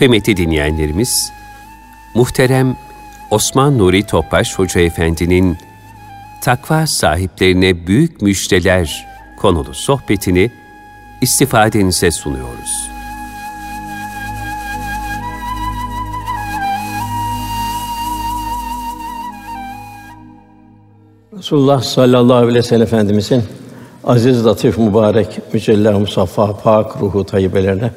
Kıymetli dinleyenlerimiz, muhterem Osman Nuri Topbaş Hoca Efendi'nin takva sahiplerine büyük müjdeler konulu sohbetini istifadenize sunuyoruz. Resulullah sallallahu aleyhi ve sellem Efendimizin aziz, latif, mübarek, mücella, musaffa, pak ruhu tayyibelerine,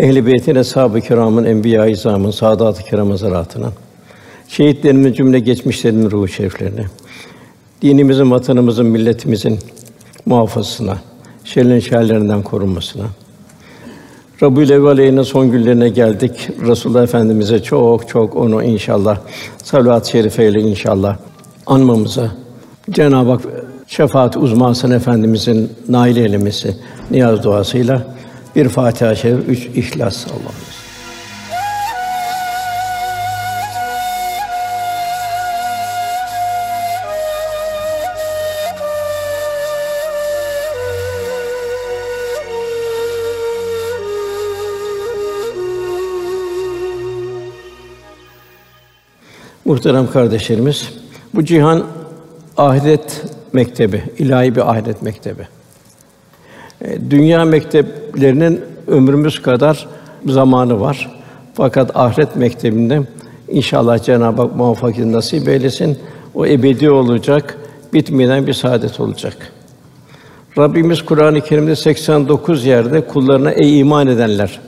ehl-i beytin, eshab-ı kiramın, enbiya-i izamın, saadat-ı kiram hazaratına, şehitlerimizin cümle geçmişlerinin ruhu şeriflerine, dinimizin, vatanımızın, milletimizin muhafazasına, şerrin şerlerinden korunmasına. Rabbül Evvel son günlerine geldik. Resulullah Efendimize çok çok onu inşallah salat-ı şerifeyle inşallah anmamıza Cenab-ı Hak şefaat uzmasın efendimizin nail eylemesi niyaz duasıyla bir Fatiha-i Şerif, üç İhlas Allah'ım. Muhterem kardeşlerimiz, bu cihan ahiret mektebi, ilahi bir ahiret mektebi. E, dünya mekteplerinin ömrümüz kadar zamanı var. Fakat ahiret mektebinde inşallah Cenab-ı Hak muvaffakiyet nasip eylesin. O ebedi olacak, bitmeyen bir saadet olacak. Rabbimiz Kur'an-ı Kerim'de 89 yerde kullarına ey iman edenler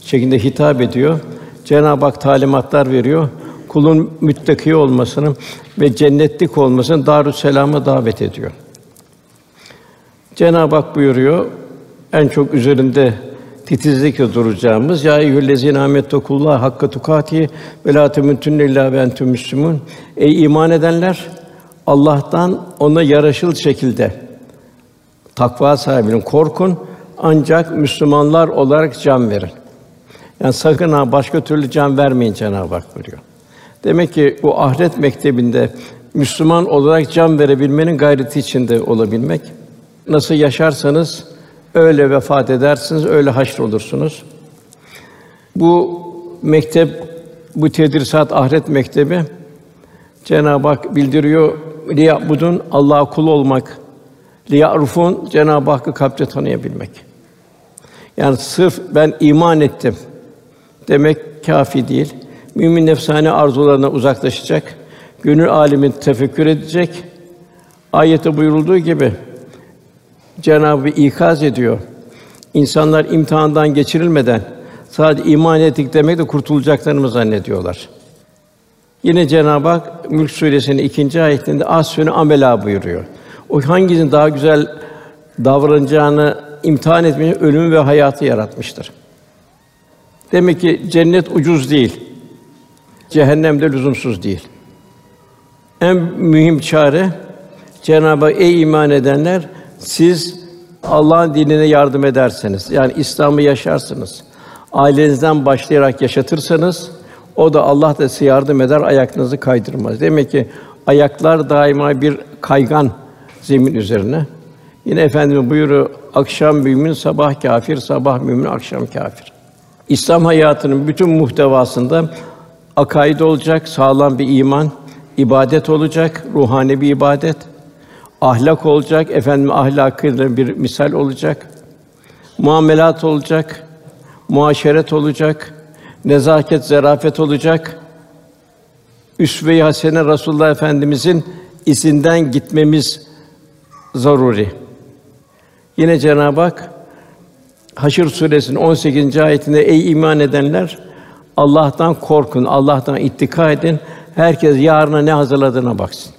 şeklinde hitap ediyor. Cenab-ı Hak talimatlar veriyor kulun müttaki olmasını ve cennetlik olmasını Darüsselam'a davet ediyor. Cenab-ı Hak buyuruyor, en çok üzerinde titizlikle duracağımız ya eyyühellezîne âmettekullah hakka tukati ve lâ temuttunne illâ ve entüm müslümûn. Ey iman edenler Allah'tan ona yaraşıl şekilde takva sahibinin korkun ancak Müslümanlar olarak can verin. Yani sakın ha başka türlü can vermeyin Cenab-ı Hak buyuruyor. Demek ki bu ahiret mektebinde Müslüman olarak can verebilmenin gayreti içinde olabilmek. Nasıl yaşarsanız öyle vefat edersiniz, öyle haşr olursunuz. Bu mektep, bu tedrisat ahiret mektebi Cenab-ı Hak bildiriyor. Liyabudun Allah'a kul olmak. Liyarufun Cenab-ı Hakk'ı kalpte tanıyabilmek. Yani sırf ben iman ettim demek kafi değil. Mümin nefsane arzularına uzaklaşacak, gönül âlimin tefekkür edecek. Ayette buyurulduğu gibi Cenab-ı ikaz ediyor. İnsanlar imtihandan geçirilmeden sadece iman ettik demek de kurtulacaklarını zannediyorlar. Yine Cenab-ı Hak Mülk Suresi'nin ikinci ayetinde asfünü amela buyuruyor. O hangisinin daha güzel davranacağını imtihan etmeyi ölüm ve hayatı yaratmıştır. Demek ki cennet ucuz değil. Cehennem de lüzumsuz değil. En mühim çare Cenab-ı Hak, ey iman edenler siz Allah'ın dinine yardım ederseniz yani İslam'ı yaşarsınız. Ailenizden başlayarak yaşatırsanız o da Allah da size yardım eder, ayaklarınızı kaydırmaz. Demek ki ayaklar daima bir kaygan zemin üzerine. Yine efendimiz buyuruyor, akşam mümin, sabah kafir, sabah mümin, akşam kafir. İslam hayatının bütün muhtevasında akaid olacak, sağlam bir iman, ibadet olacak, ruhani bir ibadet, ahlak olacak, efendim ahlakıyla bir misal olacak, muamelat olacak, muaşeret olacak, nezaket, zarafet olacak. Üsve-i hasene Resulullah Efendimizin izinden gitmemiz zaruri. Yine Cenab-ı Hak Haşr suresinin 18. ayetinde ey iman edenler Allah'tan korkun, Allah'tan ittika edin. Herkes yarına ne hazırladığına baksın.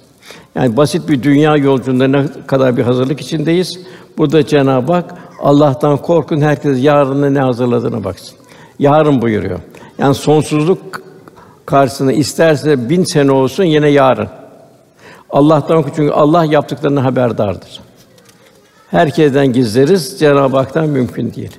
Yani basit bir dünya yolculuğunda ne kadar bir hazırlık içindeyiz. Burada Cenab-ı Hak Allah'tan korkun, herkes yarına ne hazırladığına baksın. Yarın buyuruyor. Yani sonsuzluk karşısında isterse bin sene olsun yine yarın. Allah'tan korkun çünkü Allah yaptıklarını haberdardır. Herkesten gizleriz, Cenab-ı Hak'tan mümkün değil.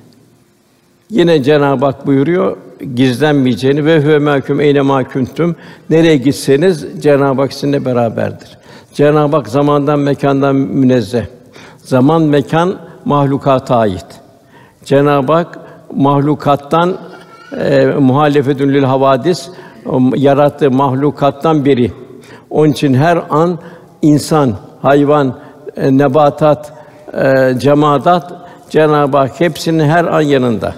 Yine Cenab-ı Hak buyuruyor gizlenmeyeceğini ve huve mahkum eyne mahkuntum nereye gitseniz Cenab-ı Hak sizinle beraberdir. Cenab-ı Hak zamandan mekandan münezzeh. Zaman mekan mahlukata ait. Cenab-ı Hak mahlukattan e, muhalefetün lil havadis yarattığı mahlukattan biri. Onun için her an insan, hayvan, e, nebatat, e, cemaat Cenab-ı Hak hepsinin her an yanında.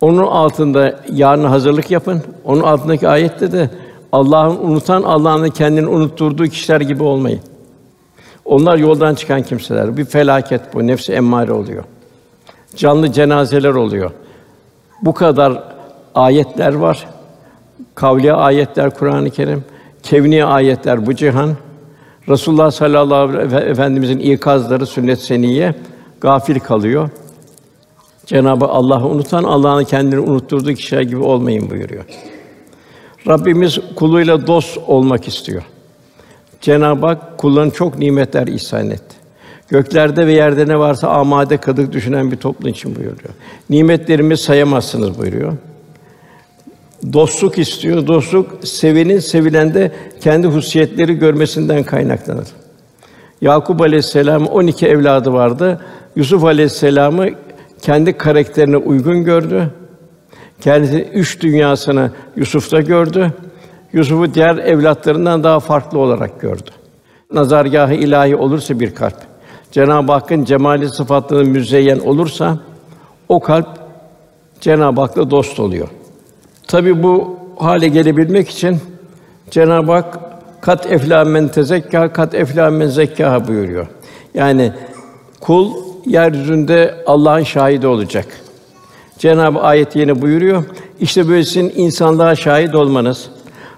Onun altında yarın hazırlık yapın. Onun altındaki ayette de Allah'ın unutan Allah'ın kendini unutturduğu kişiler gibi olmayın. Onlar yoldan çıkan kimseler. Bir felaket bu. Nefsi emmare oluyor. Canlı cenazeler oluyor. Bu kadar ayetler var. Kavli ayetler Kur'an-ı Kerim, kevni ayetler bu cihan. Resulullah sallallahu aleyhi ve efendimizin ikazları sünnet seniye gafil kalıyor. Cenabı Allah'ı unutan Allah'ın kendini unutturduğu kişiler gibi olmayın buyuruyor. Rabbimiz kuluyla dost olmak istiyor. Cenab-ı Hak kullarına çok nimetler ihsan etti. Göklerde ve yerde ne varsa amade kadık düşünen bir toplum için buyuruyor. Nimetlerimi sayamazsınız buyuruyor. Dostluk istiyor. Dostluk sevenin sevilende kendi hususiyetleri görmesinden kaynaklanır. Yakup Aleyhisselam 12 evladı vardı. Yusuf Aleyhisselam'ı kendi karakterine uygun gördü. Kendisi üç dünyasını Yusuf'ta gördü. Yusuf'u diğer evlatlarından daha farklı olarak gördü. Nazargahı ilahi olursa bir kalp, Cenab-ı Hakk'ın cemali sıfatlarına müzeyyen olursa o kalp Cenab-ı Hak'la dost oluyor. Tabi bu hale gelebilmek için Cenab-ı Hak kat eflâ men kat eflâ men buyuruyor. Yani kul yeryüzünde Allah'ın şahidi olacak. Cenab-ı ayet yine buyuruyor. İşte böyle sizin insanlığa şahit olmanız,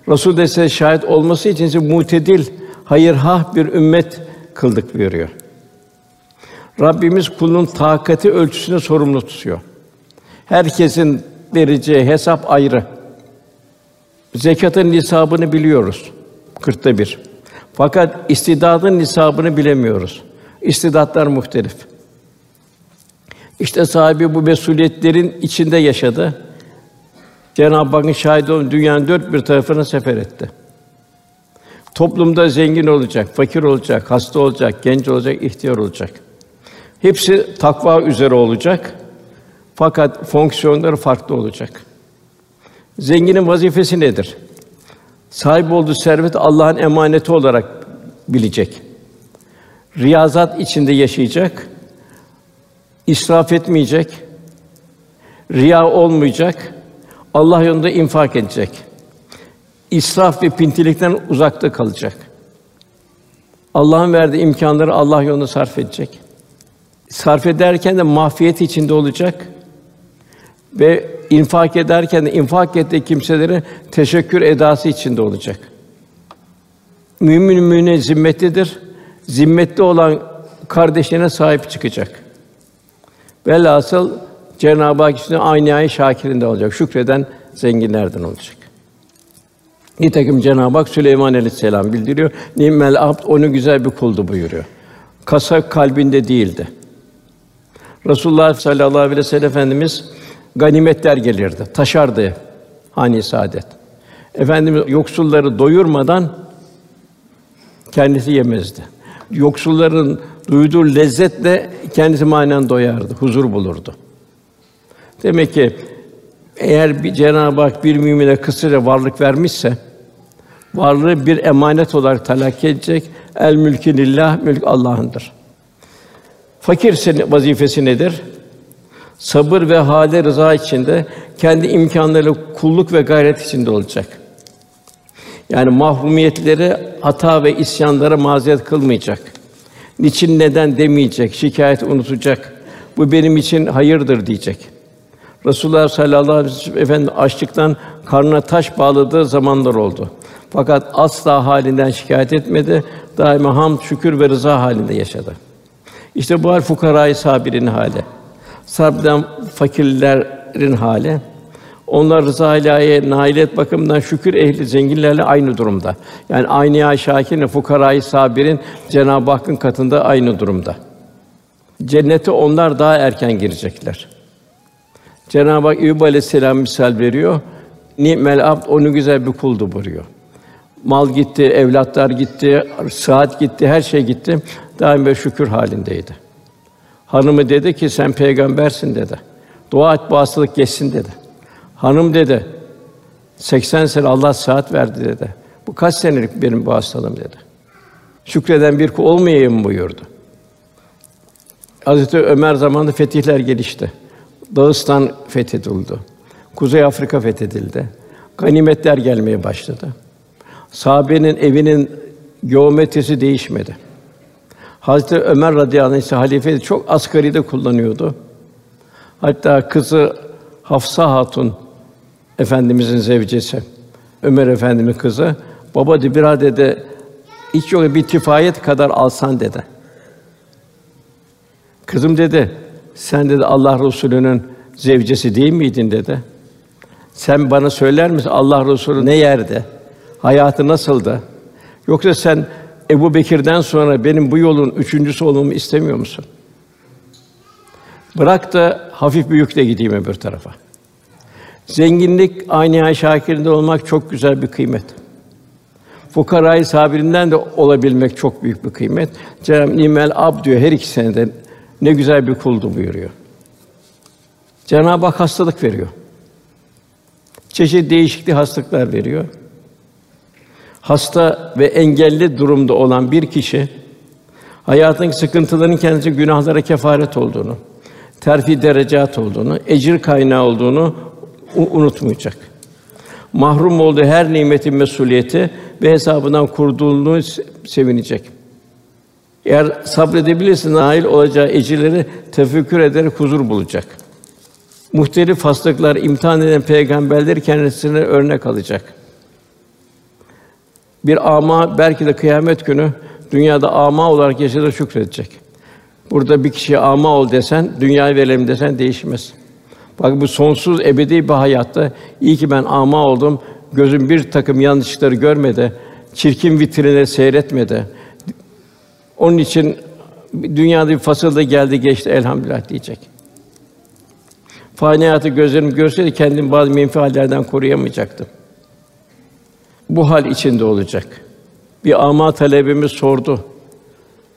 Resul de size şahit olması için sizi mutedil, hayırhah bir ümmet kıldık buyuruyor. Rabbimiz kulun takati ölçüsüne sorumlu tutuyor. Herkesin vereceği hesap ayrı. Zekatın nisabını biliyoruz. Kırkta bir. Fakat istidadın nisabını bilemiyoruz. İstidatlar muhtelif. İşte sahibi bu mesuliyetlerin içinde yaşadı. Cenab-ı Hakk'ın şahidi olan dünyanın dört bir tarafına sefer etti. Toplumda zengin olacak, fakir olacak, hasta olacak, genç olacak, ihtiyar olacak. Hepsi takva üzere olacak. Fakat fonksiyonları farklı olacak. Zenginin vazifesi nedir? Sahip olduğu servet Allah'ın emaneti olarak bilecek. Riyazat içinde yaşayacak. İsraf etmeyecek. Riya olmayacak. Allah yolunda infak edecek. İsraf ve pintilikten uzakta kalacak. Allah'ın verdiği imkanları Allah yolunda sarf edecek. Sarf ederken de mahfiyet içinde olacak ve infak ederken de infak ettiği kimselere teşekkür edası içinde olacak. Mümin mümine zimmetlidir. Zimmetli olan kardeşine sahip çıkacak. Velhasıl Cenab-ı Hak için aynı ay şakirinde olacak. Şükreden zenginlerden olacak. Nitekim Cenab-ı Hak Süleyman Aleyhisselam bildiriyor. Nimmel abd onu güzel bir kuldu buyuruyor. Kasa kalbinde değildi. Resulullah sallallahu aleyhi ve sellem Efendimiz ganimetler gelirdi, taşardı hani saadet. Efendimiz yoksulları doyurmadan kendisi yemezdi. Yoksulların duyduğu lezzetle kendisi manen doyardı, huzur bulurdu. Demek ki eğer bir Cenab-ı Hak bir mümine kısırca varlık vermişse varlığı bir emanet olarak talakki edecek. El mülkü lillah, mülk Allah'ındır. Fakir vazifesi nedir? sabır ve hale rıza içinde kendi imkanlarıyla kulluk ve gayret içinde olacak. Yani mahrumiyetleri, hata ve isyanlara mazeret kılmayacak. Niçin neden demeyecek, şikayet unutacak. Bu benim için hayırdır diyecek. Resulullah sallallahu aleyhi ve sellem efendi açlıktan karnına taş bağladığı zamanlar oldu. Fakat asla halinden şikayet etmedi. Daima ham, şükür ve rıza halinde yaşadı. İşte bu hal fukarayı sabirin hali. Sarp'tan fakirlerin hali. Onlar rıza ilahiye nailet bakımından şükür ehli zenginlerle aynı durumda. Yani aynı ya şakirin fukarayı sabirin Cenab-ı Hakk'ın katında aynı durumda. Cennete onlar daha erken girecekler. Cenab-ı Hak Eyüp Aleyhisselam misal veriyor. Ni'mel abd onu güzel bir kuldu buyuruyor. Mal gitti, evlatlar gitti, saat gitti, her şey gitti. Daim ve şükür halindeydi. Hanımı dedi ki sen peygambersin dedi. Dua et bu hastalık geçsin dedi. Hanım dedi, 80 sene Allah saat verdi dedi. Bu kaç senelik benim bu hastalığım dedi. Şükreden bir kul olmayayım buyurdu. Hazreti Ömer zamanında fetihler gelişti. Dağıstan fethedildi. Kuzey Afrika fethedildi. Ganimetler gelmeye başladı. Sahabenin evinin geometrisi değişmedi. Hazreti Ömer radıyallahu anh ise halifeyi çok asgaride kullanıyordu. Hatta kızı Hafsa Hatun efendimizin zevcesi Ömer Efendimiz kızı baba de bir dedi hiç yok bir tifayet kadar alsan dedi. Kızım dedi sen dedi Allah Resulü'nün zevcesi değil miydin dedi. Sen bana söyler misin Allah Resulü ne yerde? Hayatı nasıldı? Yoksa sen Ebu Bekir'den sonra benim bu yolun üçüncüsü olmamı istemiyor musun? Bırak da hafif bir yükle gideyim öbür tarafa. Zenginlik aynı şakirinde olmak çok güzel bir kıymet. Fukarayı sabirinden de olabilmek çok büyük bir kıymet. Cenab-ı Nimel Ab diyor her iki senede ne güzel bir kuldu buyuruyor. Cenab-ı Hak hastalık veriyor. Çeşitli değişikli hastalıklar veriyor. Hasta ve engelli durumda olan bir kişi hayatın sıkıntılarının kendisi günahlara kefaret olduğunu, terfi derecat olduğunu, ecir kaynağı olduğunu unutmayacak. Mahrum olduğu her nimetin mesuliyeti ve hesabından kurduğunu sevinecek. Eğer sabredebilirse nail olacağı ecirleri tefekkür ederek huzur bulacak. Muhtelif hastalıklar imtihan eden peygamberler kendisine örnek alacak. Bir ama belki de kıyamet günü dünyada ama olarak yaşadığı şükredecek. Burada bir kişiye ama ol desen, dünyayı verelim desen değişmez. Bak bu sonsuz ebedi bir hayatta iyi ki ben ama oldum. Gözüm bir takım yanlışlıkları görmedi. Çirkin vitrinleri seyretmedi. Onun için dünyada bir fasılda geldi geçti elhamdülillah diyecek. Fani hayatı gözlerim görseydi kendimi bazı menfi hallerden koruyamayacaktım. Bu hal içinde olacak. Bir ama talebimiz sordu.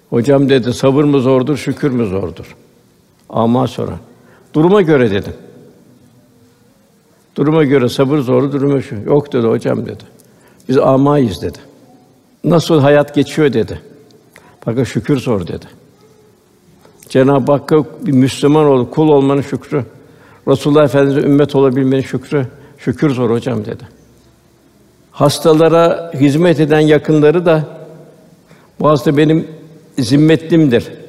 Hocam dedi, sabır mı zordur, şükür mü zordur? Ama soran. Duruma göre dedim. Duruma göre sabır zordu, duruma şu. Yok dedi hocam dedi. Biz amayız dedi. Nasıl hayat geçiyor dedi. Fakat şükür zor dedi. Cenab-ı Hakk'a bir Müslüman ol, kul olmanın şükrü. Resulullah Efendimize ümmet olabilmenin şükrü. Şükür zor hocam dedi. Hastalara hizmet eden yakınları da bu hasta benim zimmetlimdir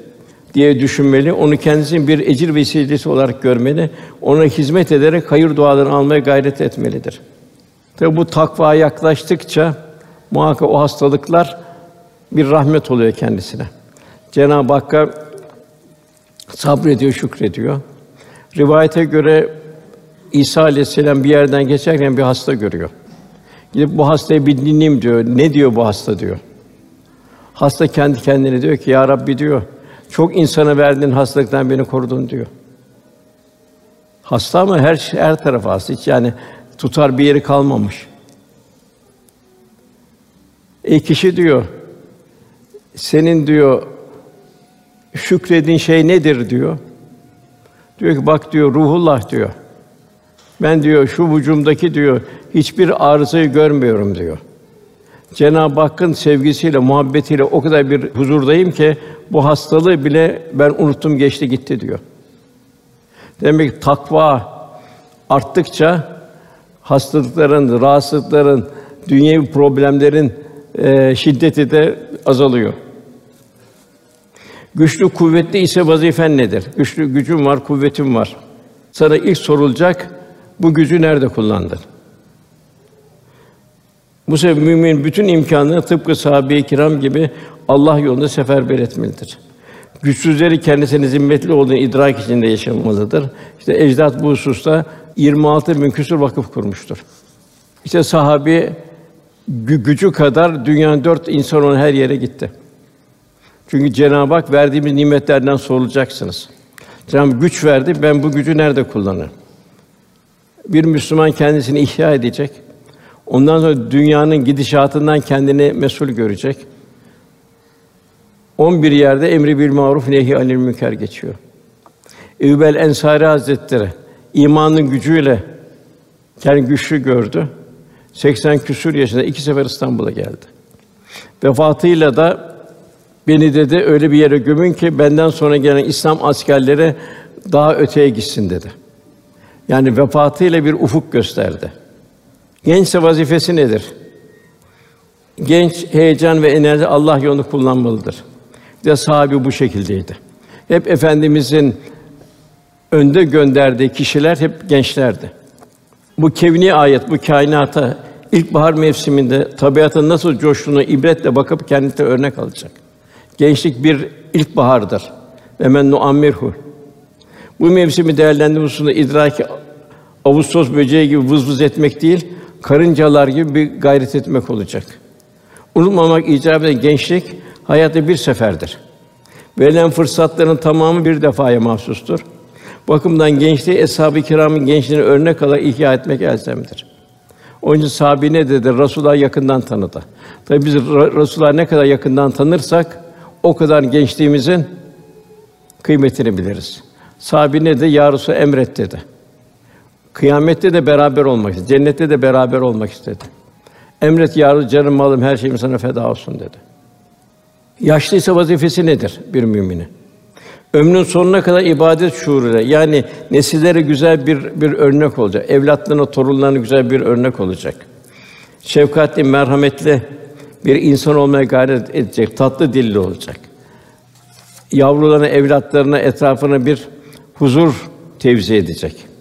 diye düşünmeli. Onu kendisinin bir ecir vesilesi olarak görmeli. Ona hizmet ederek hayır dualarını almaya gayret etmelidir. Tabi bu takvaya yaklaştıkça muhakkak o hastalıklar bir rahmet oluyor kendisine. Cenab-ı Hakk'a sabrediyor, şükrediyor. Rivayete göre İsa aleyhisselam bir yerden geçerken bir hasta görüyor. Gidip bu hastayı bir dinleyeyim diyor. Ne diyor bu hasta diyor. Hasta kendi kendine diyor ki ya Rabbi diyor. Çok insana verdiğin hastalıktan beni korudun diyor. Hasta ama her her tarafı hasta. Hiç yani tutar bir yeri kalmamış. E kişi diyor, senin diyor şükrediğin şey nedir diyor. Diyor ki bak diyor ruhullah diyor. Ben diyor şu vücumdaki diyor hiçbir arızayı görmüyorum diyor. Cenab-ı Hakk'ın sevgisiyle, muhabbetiyle o kadar bir huzurdayım ki bu hastalığı bile ben unuttum geçti gitti diyor. Demek ki takva arttıkça hastalıkların, rahatsızlıkların, dünyevi problemlerin e, şiddeti de azalıyor. Güçlü, kuvvetli ise vazifen nedir? Güçlü, gücüm var, kuvvetim var. Sana ilk sorulacak, bu gücü nerede kullandın? Bu sebeple mümin bütün imkanını tıpkı sahabe-i kiram gibi Allah yolunda seferber etmelidir. Güçsüzleri kendisine zimmetli olduğunu idrak içinde yaşamalıdır. İşte ecdat bu hususta 26 bin küsur vakıf kurmuştur. İşte sahabi gü- gücü kadar dünyanın dört insan onun her yere gitti. Çünkü Cenab-ı Hak verdiğimiz nimetlerden sorulacaksınız. Cenab-ı Hak güç verdi, ben bu gücü nerede kullanırım? Bir Müslüman kendisini ihya edecek. Ondan sonra dünyanın gidişatından kendini mesul görecek. 11 yerde emri bil maruf nehi anil münker geçiyor. Eyyubel Ensari Hazretleri imanın gücüyle kendi güçlü gördü. 80 küsur yaşında iki sefer İstanbul'a geldi. Vefatıyla da beni dedi öyle bir yere gömün ki benden sonra gelen İslam askerleri daha öteye gitsin dedi. Yani vefatıyla bir ufuk gösterdi. Gençse vazifesi nedir? Genç heyecan ve enerji Allah yolunu kullanmalıdır. De sahibi bu şekildeydi. Hep efendimizin önde gönderdiği kişiler hep gençlerdi. Bu kevni ayet bu kainata ilkbahar mevsiminde tabiatın nasıl coştuğunu ibretle bakıp kendine örnek alacak. Gençlik bir ilkbahardır. Ve men nuammirhu. Bu mevsimi değerlendirme hususunda idraki Ağustos böceği gibi vız vız etmek değil, karıncalar gibi bir gayret etmek olacak. Unutmamak icap eden gençlik hayatta bir seferdir. Verilen fırsatların tamamı bir defaya mahsustur. Bakımdan gençliği eshab-ı kiramın gençliğini örnek alarak ihya etmek elzemdir. Onun için sahabe ne dedi? Resulullah yakından tanıdı. Tabi biz Resulullah ne kadar yakından tanırsak o kadar gençliğimizin kıymetini biliriz. Sahabe ne dedi? Ya emret dedi. Kıyamette de beraber olmak istedi. Cennette de beraber olmak istedi. Emret ya canım malım her şeyim sana feda olsun dedi. Yaşlıysa vazifesi nedir bir müminin? Ömrünün sonuna kadar ibadet şuuruyla yani nesillere güzel bir bir örnek olacak. Evlatlarına, torunlarına güzel bir örnek olacak. Şefkatli, merhametli bir insan olmaya gayret edecek, tatlı dilli olacak. Yavrularına, evlatlarına, etrafına bir huzur tevzi edecek.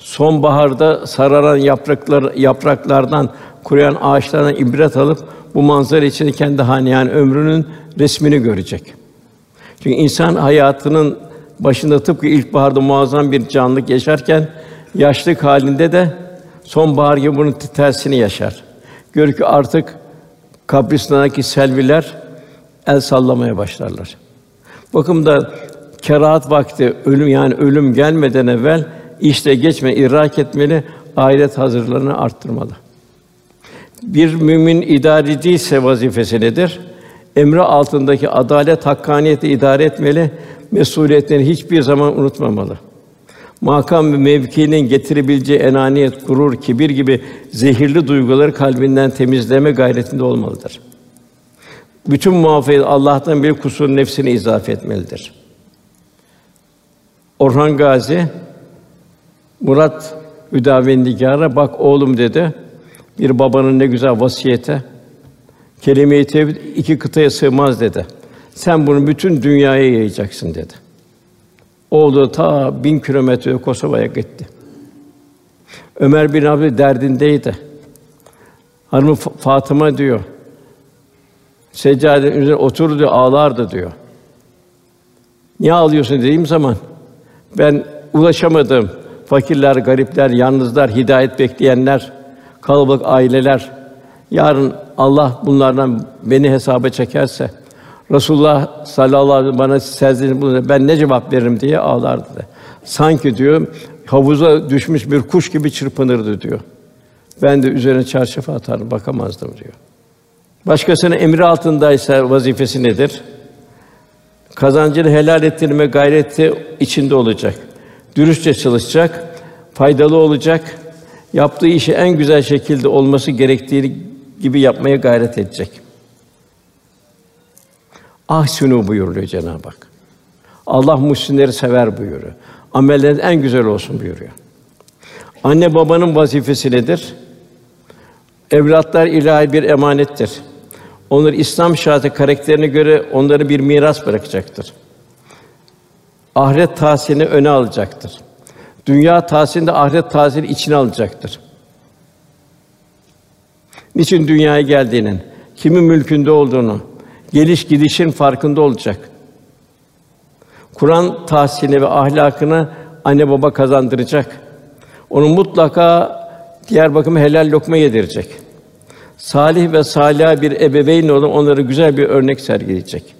Sonbaharda sararan yapraklar yapraklardan kuruyan ağaçlardan ibret alıp bu manzara içinde kendi yani ömrünün resmini görecek. Çünkü insan hayatının başında tıpkı ilkbaharda muazzam bir canlılık yaşarken yaşlık halinde de sonbahar gibi bunun tersini yaşar. Gör ki artık kabristandaki selviler el sallamaya başlarlar. Bakımda kerahat vakti ölüm yani ölüm gelmeden evvel işte geçme idrak etmeli, ahiret hazırlığını arttırmalı. Bir mümin idari değilse vazifesi nedir? Emri altındaki adalet, hakkaniyeti idare etmeli, mesuliyetlerini hiçbir zaman unutmamalı. Makam ve mevkinin getirebileceği enaniyet, gurur, kibir gibi zehirli duyguları kalbinden temizleme gayretinde olmalıdır. Bütün muvaffakiyet Allah'tan bir kusur nefsini izafe etmelidir. Orhan Gazi Murat Hüdavendigar'a bak oğlum dedi. Bir babanın ne güzel vasiyete. Kelime-i tevhid iki kıtaya sığmaz dedi. Sen bunu bütün dünyaya yayacaksın dedi. Oğlu ta bin kilometre Kosova'ya gitti. Ömer bin Abi derdindeydi. Hanımı Fatıma diyor. Seccadenin üzerine oturdu diyor, ağlardı diyor. Niye ağlıyorsun dediğim zaman ben ulaşamadım fakirler, garipler, yalnızlar, hidayet bekleyenler, kalabalık aileler yarın Allah bunlardan beni hesaba çekerse Resulullah sallallahu aleyhi ve sellem bana sezdini bulunca ben ne cevap veririm diye ağlardı. Sanki diyor havuza düşmüş bir kuş gibi çırpınırdı diyor. Ben de üzerine çarşaf atarım bakamazdım diyor. Başkasının emri altındaysa vazifesi nedir? Kazancını helal ettirme gayreti içinde olacak dürüstçe çalışacak, faydalı olacak, yaptığı işi en güzel şekilde olması gerektiği gibi yapmaya gayret edecek. Ahsinu buyuruyor Cenab-ı Hak. Allah muhsinleri sever buyuruyor. Amellerin en güzel olsun buyuruyor. Anne babanın vazifesi nedir? Evlatlar ilahi bir emanettir. Onları İslam şartı karakterine göre onları bir miras bırakacaktır ahiret tahsilini öne alacaktır. Dünya tahsilini de ahiret tahsilini içine alacaktır. Niçin dünyaya geldiğinin, kimin mülkünde olduğunu, geliş gidişin farkında olacak. Kur'an tahsilini ve ahlakını anne baba kazandıracak. Onu mutlaka diğer bakımı helal lokma yedirecek. Salih ve salih bir ebeveyn olan onlara güzel bir örnek sergileyecek.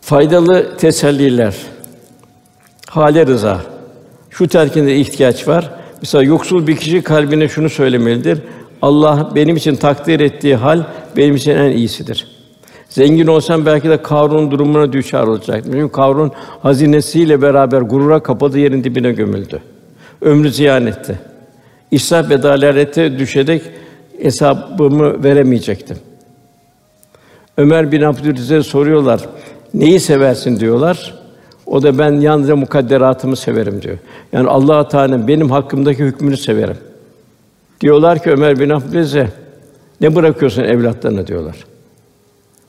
Faydalı teselliler, hale rıza. Şu terkinde ihtiyaç var. Mesela yoksul bir kişi kalbine şunu söylemelidir. Allah benim için takdir ettiği hal benim için en iyisidir. Zengin olsam belki de Karun durumuna düşer olacak. Çünkü Karun hazinesiyle beraber gurura kapadı yerin dibine gömüldü. Ömrü ziyan etti. İsraf ve dalalete düşerek hesabımı veremeyecektim. Ömer bin Abdülaziz'e soruyorlar. Neyi seversin diyorlar. O da ben yalnızca mukadderatımı severim diyor. Yani Allah Teala benim hakkımdaki hükmünü severim. Diyorlar ki Ömer bin Abdülaziz'e ne bırakıyorsun evlatlarına diyorlar.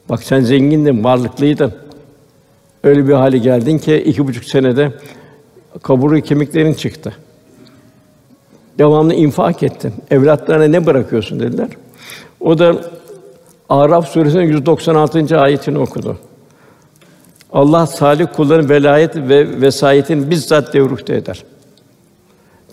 Bak sen zengindin, varlıklıydın. Öyle bir hale geldin ki iki buçuk senede kaburga kemiklerin çıktı. Devamlı infak ettin. Evlatlarına ne bırakıyorsun dediler. O da Araf suresinin 196. ayetini okudu. Allah salih kulların velayet ve vesayetin bizzat devruhte eder.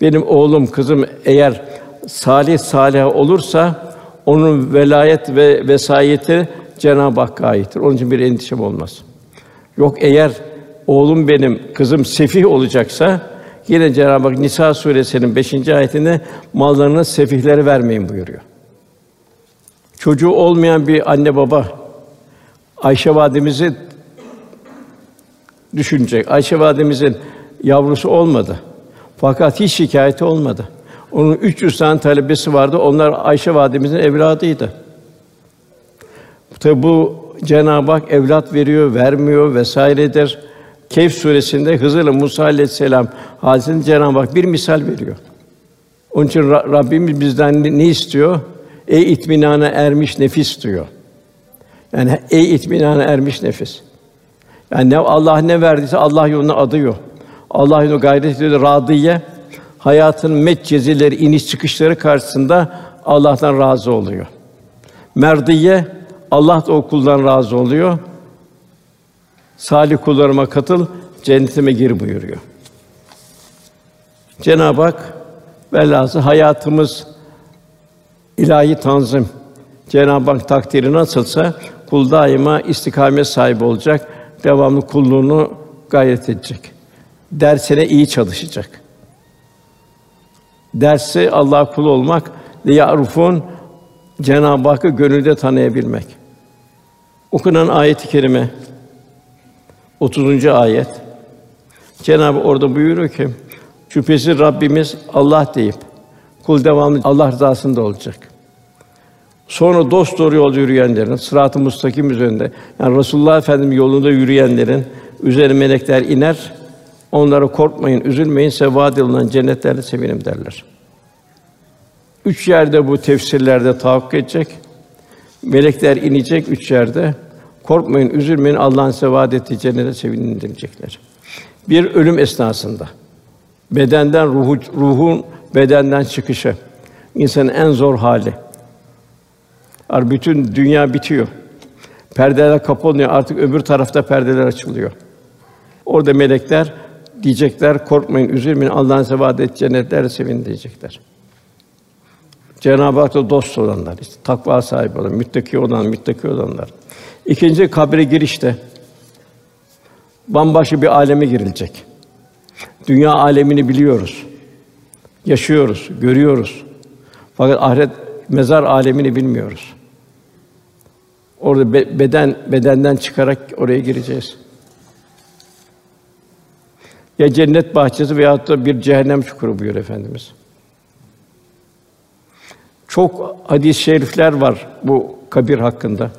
Benim oğlum, kızım eğer salih salih olursa onun velayet ve vesayeti Cenab-ı Hakk'a aittir. Onun için bir endişem olmaz. Yok eğer oğlum benim, kızım sefih olacaksa yine Cenab-ı Hak Nisa suresinin 5. ayetinde mallarını sefihlere vermeyin buyuruyor. Çocuğu olmayan bir anne baba Ayşe validemizi düşünecek. Ayşe validemizin yavrusu olmadı. Fakat hiç şikayeti olmadı. Onun 300 tane talebesi vardı. Onlar Ayşe validemizin evladıydı. Tabi bu Cenab-ı Hak evlat veriyor, vermiyor vesairedir. Kehf suresinde Hızır'la Musa aleyhisselam hadisinde Cenab-ı Hak bir misal veriyor. Onun için Rabbimiz bizden ne istiyor? Ey itminana ermiş nefis diyor. Yani ey itminana ermiş nefis. Yani ne Allah ne verdiyse Allah yoluna adıyor. Allah yoluna gayret. Radiye hayatın metcezileri, iniş çıkışları karşısında Allah'tan razı oluyor. Merdiye Allah da o kuldan razı oluyor. Salih kullarıma katıl, cennetime gir buyuruyor. Cenab-ı Hak velhâsıl hayatımız ilahi tanzim. Cenab-ı Hak takdiri nasılsa kul daima istikamet sahibi olacak, devamlı kulluğunu gayret edecek. Dersine iyi çalışacak. Dersi Allah kulu olmak, liyarufun Cenab-ı Hakk'ı gönülde tanıyabilmek. Okunan ayet-i kerime 30. ayet. Cenab-ı orada buyuruyor ki şüphesiz Rabbimiz Allah deyip kul devamlı Allah rızasında olacak. Sonra dost doğru yol yürüyenlerin, sırat-ı müstakim üzerinde, yani Resulullah Efendimiz yolunda yürüyenlerin üzerine melekler iner. Onlara korkmayın, üzülmeyin, sevad edilen cennetlerde sevinin derler. Üç yerde bu tefsirlerde tahakkuk edecek. Melekler inecek üç yerde. Korkmayın, üzülmeyin. Allah'ın size vaad ettiği cennete sevinin diyecekler. Bir ölüm esnasında bedenden ruhu, ruhun bedenden çıkışı insanın en zor hali. Bütün dünya bitiyor. Perdeler kapanıyor. Artık öbür tarafta perdeler açılıyor. Orada melekler diyecekler, korkmayın, üzülmeyin. Allah'ın size vaad ettiği cennetlere sevinin diyecekler. Cenab-ı Hak'ta dost olanlar, işte takva sahibi olan, müttaki olan, müttaki olanlar. İkinci kabre girişte bambaşka bir aleme girilecek. Dünya alemini biliyoruz. Yaşıyoruz, görüyoruz. Fakat ahiret mezar alemini bilmiyoruz. Orada be- beden bedenden çıkarak oraya gireceğiz. Ya cennet bahçesi veyahut da bir cehennem çukuru buyur efendimiz. Çok hadis-i şerifler var bu kabir hakkında.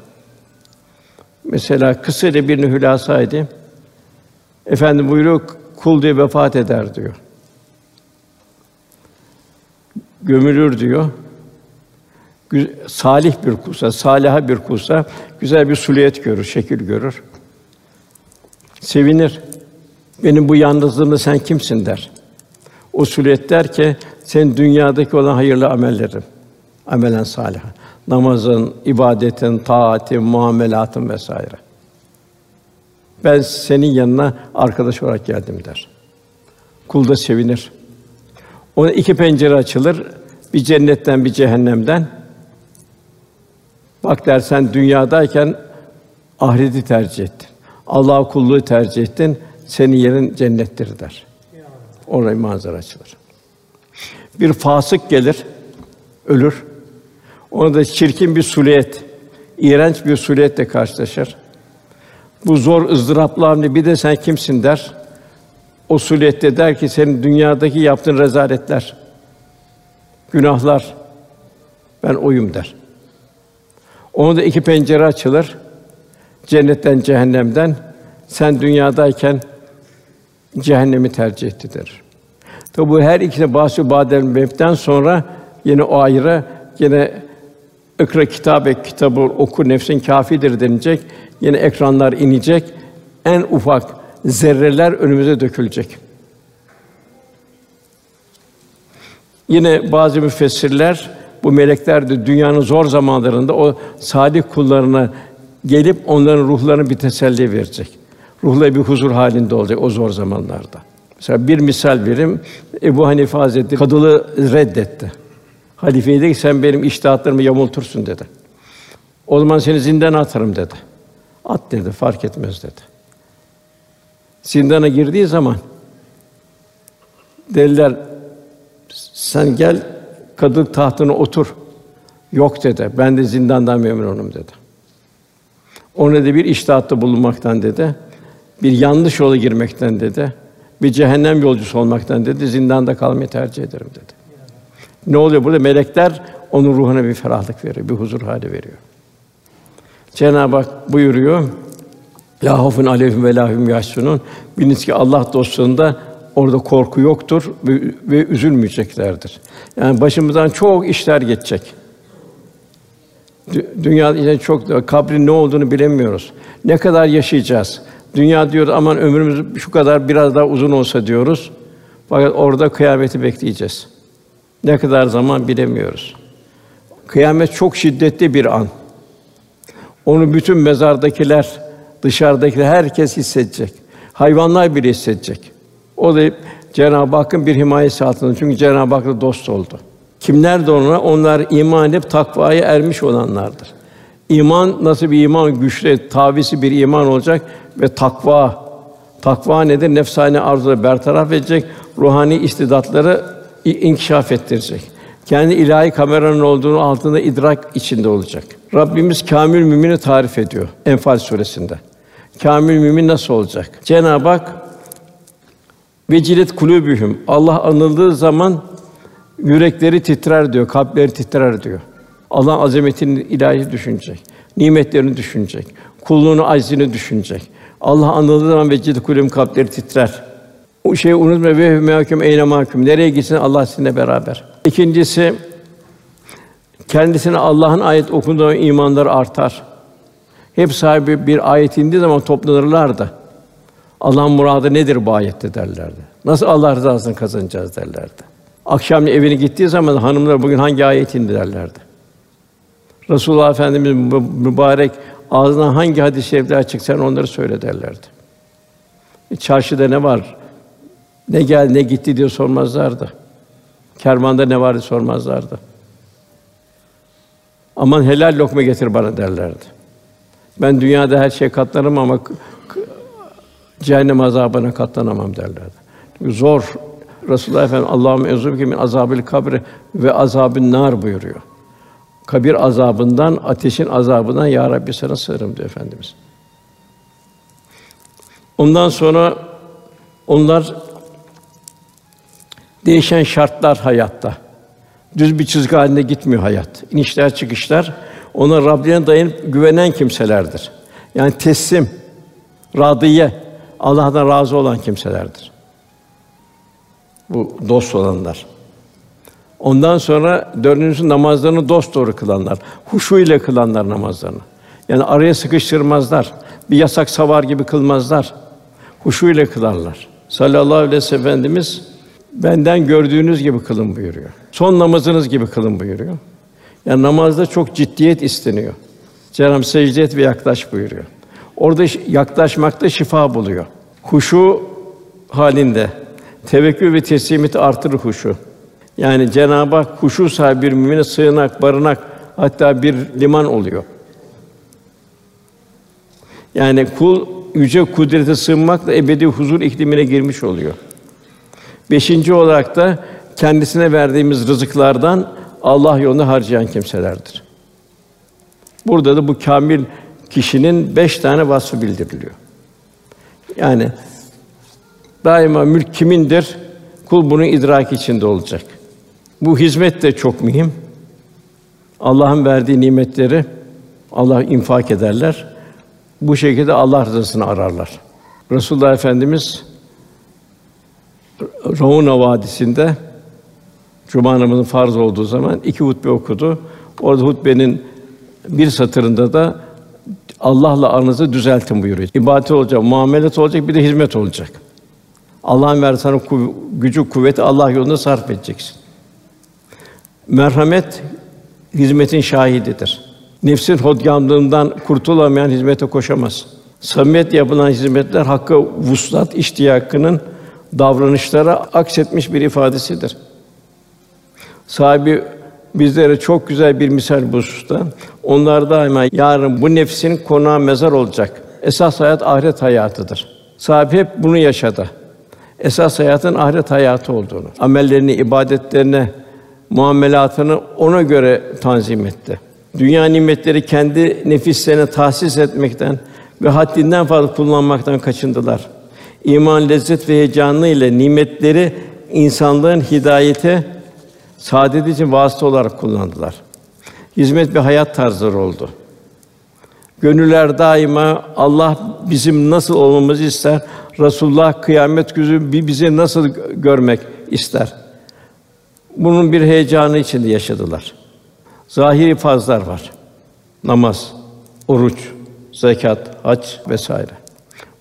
Mesela kısa bir hülasaydı. Efendim buyuruyor kul diye vefat eder diyor. Gömülür diyor. Salih bir kulsa, saliha bir kulsa güzel bir suliyet görür, şekil görür. Sevinir. Benim bu yalnızlığımda sen kimsin der. O suliyet der ki sen dünyadaki olan hayırlı amellerim amelen salih. Namazın, ibadetin, taatin, muamelatın vesaire. Ben senin yanına arkadaş olarak geldim der. Kul da sevinir. Ona iki pencere açılır. Bir cennetten, bir cehennemden. Bak dersen dünyadayken ahireti tercih ettin. Allah'a kulluğu tercih ettin. Senin yerin cennettir der. Oraya manzara açılır. Bir fasık gelir, ölür. Ona da çirkin bir suliyet, iğrenç bir suliyetle karşılaşır. Bu zor ızdıraplı hamle bir de sen kimsin der. O suliyette der ki senin dünyadaki yaptığın rezaletler. günahlar ben oyum der. Onun da iki pencere açılır. Cennetten, cehennemden. Sen dünyadayken cehennemi tercih etti der. Tabi bu her ikisine bahsü badel mevten sonra yine o ayrı yine ikra kitabe kitabı oku nefsin kafidir denilecek. Yine ekranlar inecek. En ufak zerreler önümüze dökülecek. Yine bazı müfessirler bu melekler de dünyanın zor zamanlarında o salih kullarına gelip onların ruhlarını bir teselli verecek. Ruhla bir huzur halinde olacak o zor zamanlarda. Mesela bir misal verim. Ebu Hanife Hazretleri kadılığı reddetti. Halifeye dedi ki sen benim iştihatlarımı yamultursun dedi. O zaman seni zindana atarım dedi. At dedi, fark etmez dedi. Zindana girdiği zaman dediler sen gel kadılık tahtına otur. Yok dedi. Ben de zindandan memnunum dedi. Ona da bir iştahatta bulunmaktan dedi. Bir yanlış yola girmekten dedi. Bir cehennem yolcusu olmaktan dedi. Zindanda kalmayı tercih ederim dedi. Ne oluyor burada? Melekler onun ruhuna bir ferahlık veriyor, bir huzur hali veriyor. Cenab-ı Hak buyuruyor. La hafun aleyhim ve lahum yahsunun. Biliniz ki Allah dostluğunda orada korku yoktur ve, ve üzülmeyeceklerdir. Yani başımızdan çok işler geçecek. Dünyada yine çok kabrin ne olduğunu bilemiyoruz. Ne kadar yaşayacağız? Dünya diyor aman ömrümüz şu kadar biraz daha uzun olsa diyoruz. Fakat orada kıyameti bekleyeceğiz. Ne kadar zaman bilemiyoruz. Kıyamet çok şiddetli bir an. Onu bütün mezardakiler, dışarıdakiler herkes hissedecek. Hayvanlar bile hissedecek. O da Cenab-ı Hakk'ın bir himayesi altında. Çünkü Cenab-ı Hak'la dost oldu. Kimler de ona? Onlar iman edip takvaya ermiş olanlardır. İman nasıl bir iman güçlü, tavisi bir iman olacak ve takva. Takva nedir? Nefsani arzuları bertaraf edecek, ruhani istidatları inkişaf ettirecek. Kendi ilahi kameranın olduğunu altında idrak içinde olacak. Rabbimiz kamil mümini tarif ediyor Enfal suresinde. Kamil mümin nasıl olacak? Cenab-ı Hak vecilet kulübühüm Allah anıldığı zaman yürekleri titrer diyor, kalpleri titrer diyor. Allah azametini ilahi düşünecek, nimetlerini düşünecek, kulluğunu aczini düşünecek. Allah anıldığı zaman vecidet kulübüm kalpleri titrer. O şeyi unutma ve mahkum eyne mahkum. Nereye gitsin Allah sizinle beraber. İkincisi kendisine Allah'ın ayet okunduğu imanlar artar. Hep sahibi bir ayet indiği zaman toplanırlar da Allah'ın muradı nedir bu ayette derlerdi. Nasıl Allah rızasını kazanacağız derlerdi. Akşam evine gittiği zaman hanımlar bugün hangi ayet indi derlerdi. Resulullah Efendimiz mübarek ağzından hangi hadis-i şerifler çıksa onları söyle derlerdi. E, çarşıda ne var? Ne geldi, ne gitti diye sormazlardı. Kervanda ne vardı sormazlardı. Aman helal lokma getir bana derlerdi. Ben dünyada her şey katlanırım ama cehennem azabına katlanamam derlerdi. Zor. Resulullah Efendimiz Allah'ım ezubike min azabil kabri ve azabın nar buyuruyor. Kabir azabından, ateşin azabından ya Rabbi sana sığırım diyor efendimiz. Ondan sonra onlar değişen şartlar hayatta. Düz bir çizgi halinde gitmiyor hayat. İnişler çıkışlar. Ona Rabbine dayanıp güvenen kimselerdir. Yani teslim, radiye, Allah'tan razı olan kimselerdir. Bu dost olanlar. Ondan sonra dördüncüsü namazlarını dost doğru kılanlar, huşu ile kılanlar namazlarını. Yani araya sıkıştırmazlar. Bir yasak savar gibi kılmazlar. Huşu ile kılarlar. Sallallahu aleyhi ve sellem Efendimiz benden gördüğünüz gibi kılın buyuruyor. Son namazınız gibi kılın buyuruyor. Yani namazda çok ciddiyet isteniyor. Cenab-ı secde et ve yaklaş buyuruyor. Orada yaklaşmakta şifa buluyor. Huşu halinde tevekkül ve teslimiyeti artırır huşu. Yani Cenab-ı Hak huşu sahibi bir mümine sığınak, barınak hatta bir liman oluyor. Yani kul yüce kudrete sığınmakla ebedi huzur iklimine girmiş oluyor. Beşinci olarak da kendisine verdiğimiz rızıklardan Allah yolunda harcayan kimselerdir. Burada da bu kamil kişinin beş tane vasfı bildiriliyor. Yani daima mülk kimindir? Kul bunun idrak içinde olacak. Bu hizmet de çok mühim. Allah'ın verdiği nimetleri Allah infak ederler. Bu şekilde Allah rızasını ararlar. Resulullah Efendimiz Rauna Vadisi'nde Cuma namazının farz olduğu zaman iki hutbe okudu. Orada hutbenin bir satırında da Allah'la aranızı düzeltin buyuruyor. İbadet olacak, muamelet olacak, bir de hizmet olacak. Allah'ın verdiği sana kuv- gücü, kuvveti Allah yolunda sarf edeceksin. Merhamet hizmetin şahididir. Nefsin hodgamlığından kurtulamayan hizmete koşamaz. Samimiyet yapılan hizmetler hakka vuslat iştiyakının davranışlara aksetmiş bir ifadesidir. Sahibi bizlere çok güzel bir misal bu hususta. Onlar daima yarın bu nefsin konağı mezar olacak. Esas hayat ahiret hayatıdır. Sahibi hep bunu yaşadı. Esas hayatın ahiret hayatı olduğunu, amellerini, ibadetlerini, muamelatını ona göre tanzim etti. Dünya nimetleri kendi nefislerine tahsis etmekten ve haddinden fazla kullanmaktan kaçındılar. İman, lezzet ve heyecanı ile nimetleri insanlığın hidayete, saadet için vasıta olarak kullandılar. Hizmet bir hayat tarzları oldu. Gönüller daima Allah bizim nasıl olmamızı ister. Resulullah kıyamet günü bi- bizi nasıl gö- görmek ister. Bunun bir heyecanı içinde yaşadılar. Zahiri fazlar var. Namaz, oruç, zekat, hac vesaire.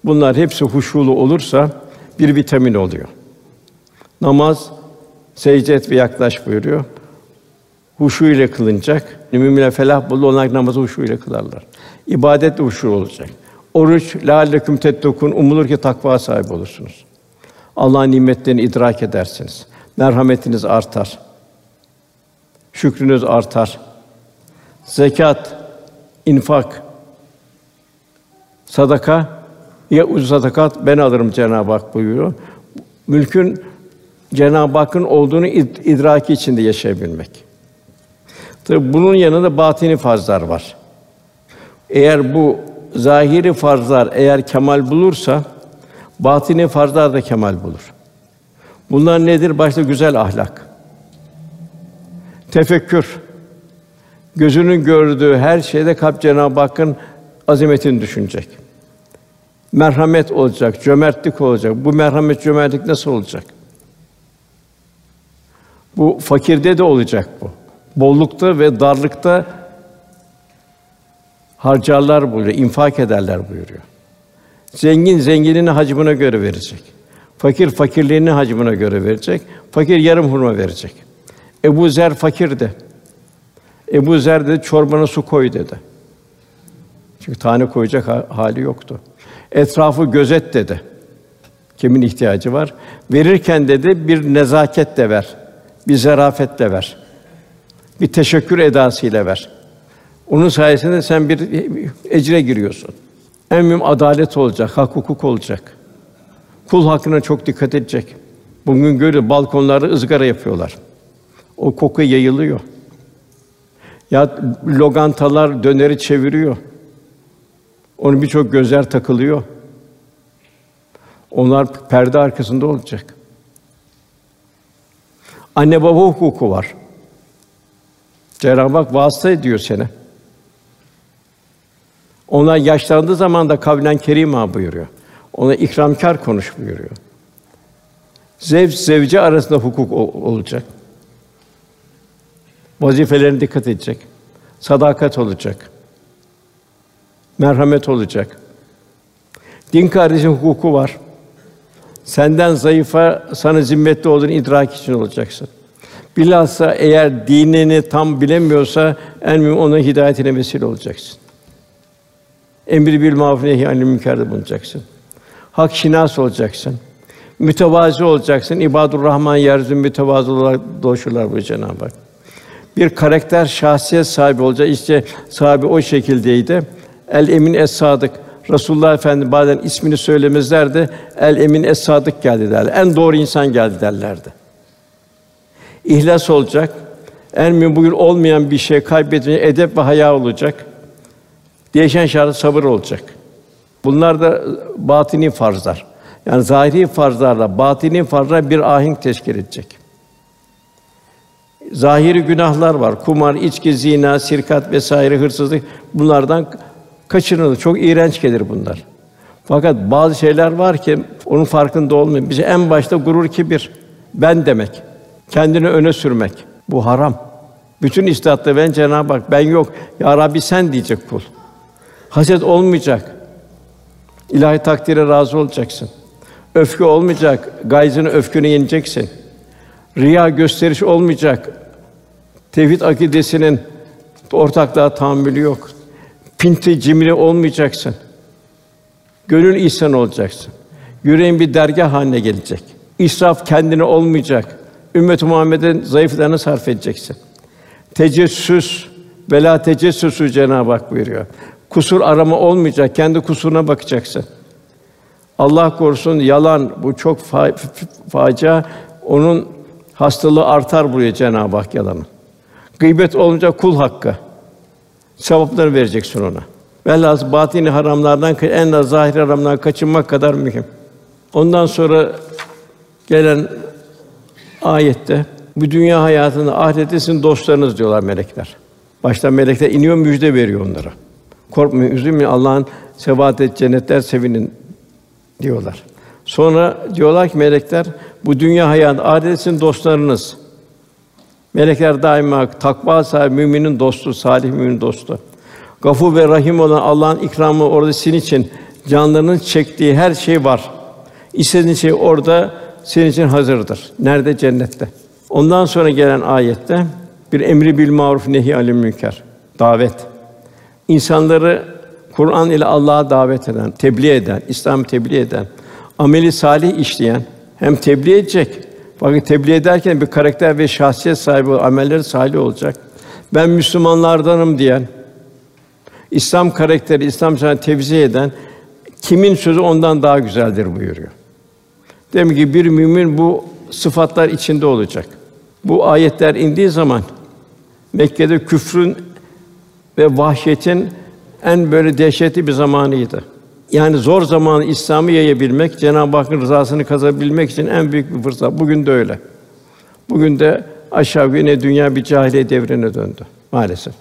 Bunlar hepsi huşulu olursa bir vitamin oluyor. Namaz secde et ve yaklaş buyuruyor. Huşu ile kılınacak. Müminler felah buldu onlar namazı huşu ile kılarlar. İbadet de huşu olacak. Oruç lâlleküm tettekûn umulur ki takva sahibi olursunuz. Allah'ın nimetlerini idrak edersiniz. Merhametiniz artar. Şükrünüz artar. Zekat, infak, sadaka ya uz sadakat ben alırım Cenab-ı Hak buyuruyor. Mülkün Cenab-ı Hakk'ın olduğunu id- idraki içinde yaşayabilmek. Tabi bunun yanında batini farzlar var. Eğer bu zahiri farzlar eğer kemal bulursa batini farzlar da kemal bulur. Bunlar nedir? Başta güzel ahlak. Tefekkür. Gözünün gördüğü her şeyde kalp Cenab-ı Hakk'ın azametini düşünecek. Merhamet olacak, cömertlik olacak. Bu merhamet, cömertlik nasıl olacak? Bu fakirde de olacak bu. Bollukta ve darlıkta harcarlar buyuruyor, infak ederler buyuruyor. Zengin zenginini hacmına göre verecek. Fakir fakirliğini hacmına göre verecek. Fakir yarım hurma verecek. Ebu Zer fakirdi. Ebu Zer dedi çorbana su koy dedi. Çünkü tane koyacak ha- hali yoktu. Etrafı gözet dedi. Kimin ihtiyacı var? Verirken dedi bir nezaketle ver. Bir zarafetle ver. Bir teşekkür edasıyla ver. Onun sayesinde sen bir ecre giriyorsun. En mühim adalet olacak, hak hukuk olacak. Kul hakkına çok dikkat edecek. Bugün görüyoruz balkonlarda ızgara yapıyorlar. O koku yayılıyor. Ya logantalar döneri çeviriyor. Onun birçok gözler takılıyor. Onlar perde arkasında olacak. Anne baba hukuku var. Cenab-ı Hak vasıta ediyor seni. Onlar yaşlandığı zaman da kavlen kerima buyuruyor. Ona ikramkar konuş buyuruyor. Zevc zevce arasında hukuk olacak. Vazifelerine dikkat edecek. Sadakat olacak. Merhamet olacak. Din kardeşin hukuku var. Senden zayıfa sana zimmetli olduğunu idrak için olacaksın. Bilhassa eğer dinini tam bilemiyorsa en mühim ona hidayetine vesile olacaksın. Emri bil maruf nehy anil münker'de bulunacaksın. Hak şinas olacaksın. Mütevazi olacaksın. İbadur Rahman yeryüzünde mütevazı olarak dolaşırlar bu Cenab-ı Hak. Bir karakter, şahsiyet sahibi olacak. İşte sahibi o şekildeydi. El Emin Es Sadık. Resulullah Efendi bazen ismini söylemezlerdi. El Emin Es Sadık geldi derler. En doğru insan geldi derlerdi. İhlas olacak. En bugün olmayan bir şey kaybedince edep ve haya olacak. Değişen şartı sabır olacak. Bunlar da batini farzlar. Yani zahiri farzlarla batini farzlar bir ahenk teşkil edecek. zahiri günahlar var. Kumar, içki, zina, sirkat vesaire, hırsızlık bunlardan kaçınılır. Çok iğrenç gelir bunlar. Fakat bazı şeyler var ki onun farkında olmuyor. Bize en başta gurur, kibir, ben demek, kendini öne sürmek. Bu haram. Bütün istihatta ben Cenab-ı Hak ben yok. Ya Rabbi sen diyecek kul. Haset olmayacak. İlahi takdire razı olacaksın. Öfke olmayacak. Gayzını öfkünü yeneceksin. Riya gösteriş olmayacak. Tevhid akidesinin ortaklığa tahammülü yok. Pinti cimri olmayacaksın. Gönül ihsan olacaksın. Yüreğin bir dergah haline gelecek. İsraf kendine olmayacak. Ümmet-i Muhammed'in zayıflarını sarf edeceksin. Tecessüs, bela tecessüsü Cenab-ı Hak buyuruyor. Kusur arama olmayacak, kendi kusuruna bakacaksın. Allah korusun yalan bu çok fa- facia. Onun hastalığı artar buraya Cenab-ı Hak yalanı. Gıybet olunca kul hakkı. Sevapları vereceksin ona. Velhâsıl batini haramlardan en az zahir haramlardan kaçınmak kadar mühim. Ondan sonra gelen ayette bu dünya hayatında ahirette sizin dostlarınız diyorlar melekler. Başta melekler iniyor müjde veriyor onlara. Korkmayın, üzülmeyin. Allah'ın sebat et cennetler sevinin diyorlar. Sonra diyorlar ki melekler bu dünya hayatı sizin dostlarınız. Melekler daima takva sahibi müminin dostu, salih müminin dostu. Gafur ve Rahim olan Allah'ın ikramı orada sizin için canlarının çektiği her şey var. İstediğin şey orada senin için hazırdır. Nerede? Cennette. Ondan sonra gelen ayette bir emri bil maruf nehi anil münker. Davet. İnsanları Kur'an ile Allah'a davet eden, tebliğ eden, İslam'ı tebliğ eden, ameli salih işleyen hem tebliğ edecek. Fakat tebliğ ederken bir karakter ve şahsiyet sahibi, amelleri salih olacak. Ben Müslümanlardanım diyen, İslam karakteri, İslam sana tevzi eden kimin sözü ondan daha güzeldir buyuruyor. Demek ki bir mümin bu sıfatlar içinde olacak. Bu ayetler indiği zaman Mekke'de küfrün ve vahşetin en böyle dehşetli bir zamanıydı. Yani zor zamanı İslam'ı yayabilmek, Cenab-ı Hakk'ın rızasını kazanabilmek için en büyük bir fırsat. Bugün de öyle. Bugün de aşağı yine dünya bir cahiliye devrine döndü maalesef.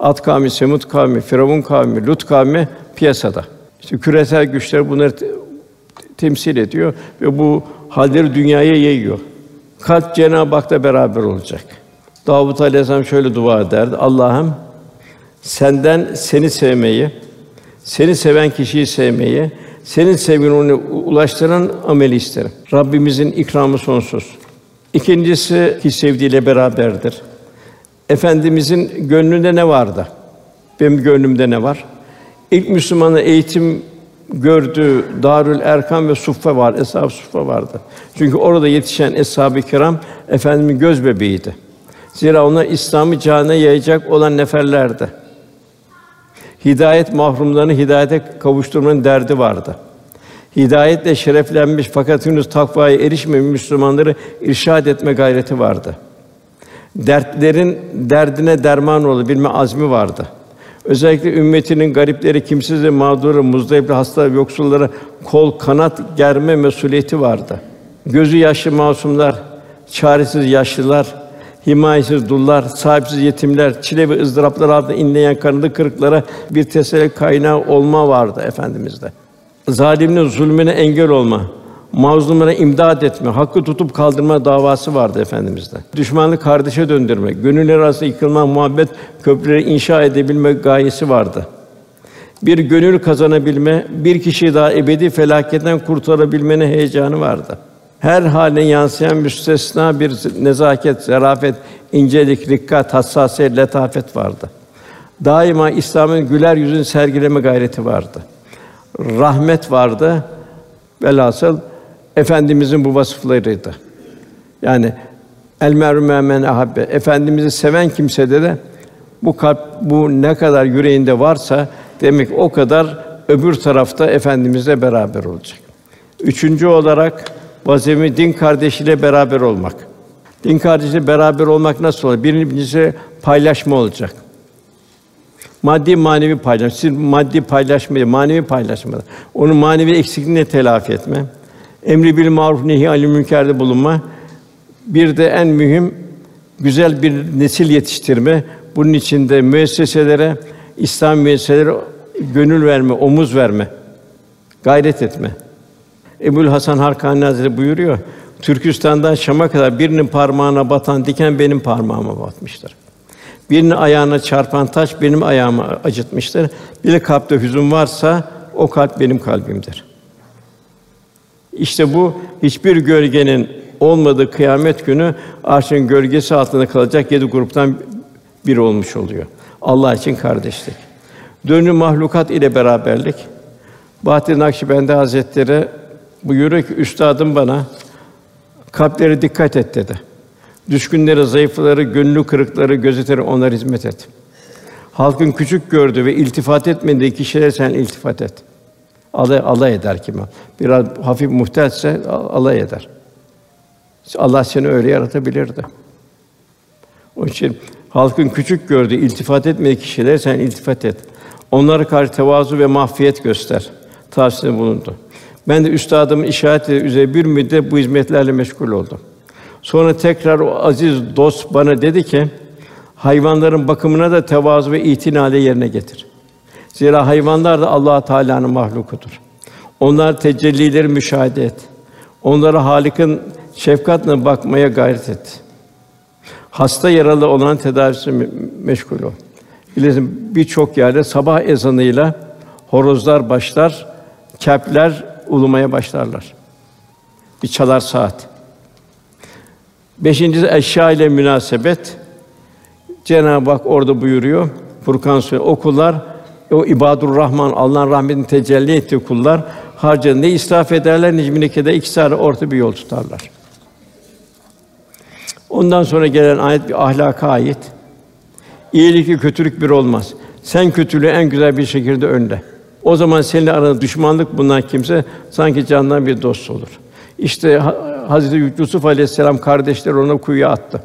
Ad kavmi, Semud kavmi, Firavun kavmi, Lut kavmi piyasada. İşte küresel güçler bunları te- temsil ediyor ve bu halleri dünyaya yayıyor. Kalp Cenab-ı Hak'la beraber olacak. Davud Aleyhisselam şöyle dua ederdi. Allah'ım senden seni sevmeyi, seni seven kişiyi sevmeyi, senin sevgini ona ulaştıran ameli isterim. Rabbimizin ikramı sonsuz. İkincisi ki sevdiğiyle beraberdir. Efendimizin gönlünde ne vardı? Benim gönlümde ne var? İlk Müslümanın eğitim gördüğü Darül Erkam ve Suffe var, Eshab-ı Suffe vardı. Çünkü orada yetişen eshab-ı kiram efendimin göz bebeğiydi. Zira onlar İslam'ı cihana yayacak olan neferlerdi. Hidayet mahrumlarını hidayete kavuşturmanın derdi vardı. Hidayetle şereflenmiş fakat henüz takvaya erişmemiş Müslümanları irşad etme gayreti vardı. Dertlerin derdine derman olu bilme azmi vardı. Özellikle ümmetinin garipleri, kimsiz ve mağduru, muzdarip, hasta ve yoksullara kol kanat germe mesuliyeti vardı. Gözü yaşlı masumlar, çaresiz yaşlılar, himayesiz dullar, sahipsiz yetimler, çile ve ızdıraplar altında inleyen kanadı kırıklara bir teselli kaynağı olma vardı efendimizde. Zalimin zulmüne engel olma, mazlumlara imdad etme, hakkı tutup kaldırma davası vardı efendimizde. Düşmanı kardeşe döndürme, gönüller arasında yıkılma, muhabbet köprüleri inşa edebilme gayesi vardı. Bir gönül kazanabilme, bir kişiyi daha ebedi felaketten kurtarabilmenin heyecanı vardı. Her haline yansıyan müstesna bir nezaket, zarafet, incelik, rikkat, hassasiyet, letafet vardı. Daima İslam'ın güler yüzünü sergileme gayreti vardı. Rahmet vardı. Velhasıl efendimizin bu vasıflarıydı. Yani el merhum men ahabbe. Efendimizi seven kimsede de bu kalp bu ne kadar yüreğinde varsa demek o kadar öbür tarafta efendimizle beraber olacak. Üçüncü olarak vazifemiz din kardeşiyle beraber olmak. Din kardeşiyle beraber olmak nasıl olur? Birincisi paylaşma olacak. Maddi manevi paylaşma. Siz maddi paylaşma değil, manevi paylaşma. Onun manevi eksikliğini telafi etme. Emri bil maruf nehi anil münkerde bulunma. Bir de en mühim güzel bir nesil yetiştirme, bunun içinde müesseselere, İslam müesseselere gönül verme, omuz verme, gayret etme. Ebul Hasan Harkani Hazretleri buyuruyor. Türkistan'dan Şam'a kadar birinin parmağına batan diken benim parmağıma batmıştır. Birinin ayağına çarpan taş benim ayağımı acıtmıştır. Bir kalpte hüzün varsa o kalp benim kalbimdir. İşte bu hiçbir gölgenin olmadığı kıyamet günü arşın gölgesi altında kalacak yedi gruptan biri olmuş oluyor. Allah için kardeşlik. Dönü mahlukat ile beraberlik. Bahattin Nakşibendi Hazretleri buyuruyor ki üstadım bana kalplere dikkat et dedi. Düşkünleri, zayıfları, gönlü kırıkları gözeter, onlara hizmet et. Halkın küçük gördüğü ve iltifat etmediği kişilere sen iltifat et. Alay, alay eder kim? Biraz hafif muhtelse alay eder. Allah seni öyle yaratabilirdi. Onun için halkın küçük gördüğü, iltifat etmediği kişilere sen iltifat et. Onlara karşı tevazu ve mahfiyet göster. Tavsiyede bulundu. Ben de üstadımın işareti üzere bir müddet bu hizmetlerle meşgul oldum. Sonra tekrar o aziz dost bana dedi ki, hayvanların bakımına da tevazu ve itinale yerine getir. Zira hayvanlar da Allah Teala'nın mahlukudur. Onlar tecellileri müşahede et. Onlara Halik'in şefkatle bakmaya gayret et. Hasta yaralı olan tedavisi meşgul ol. Bilirsin birçok yerde sabah ezanıyla horozlar başlar, kepler ulumaya başlarlar. Bir çalar saat. Beşincisi eşya ile münasebet. Cenab-ı Hak orada buyuruyor. Furkan Suresi okullar o ibadur Rahman Allah'ın rahmetini tecelli ettiği kullar harcanı ne israf ederler ne cimrikede iki ara orta bir yol tutarlar. Ondan sonra gelen ayet bir ahlaka ait. İyilikle kötülük bir olmaz. Sen kötülüğü en güzel bir şekilde önle. O zaman seninle aranda düşmanlık bulunan kimse sanki candan bir dost olur. İşte Hazreti Yusuf Aleyhisselam kardeşler ona kuyuya attı.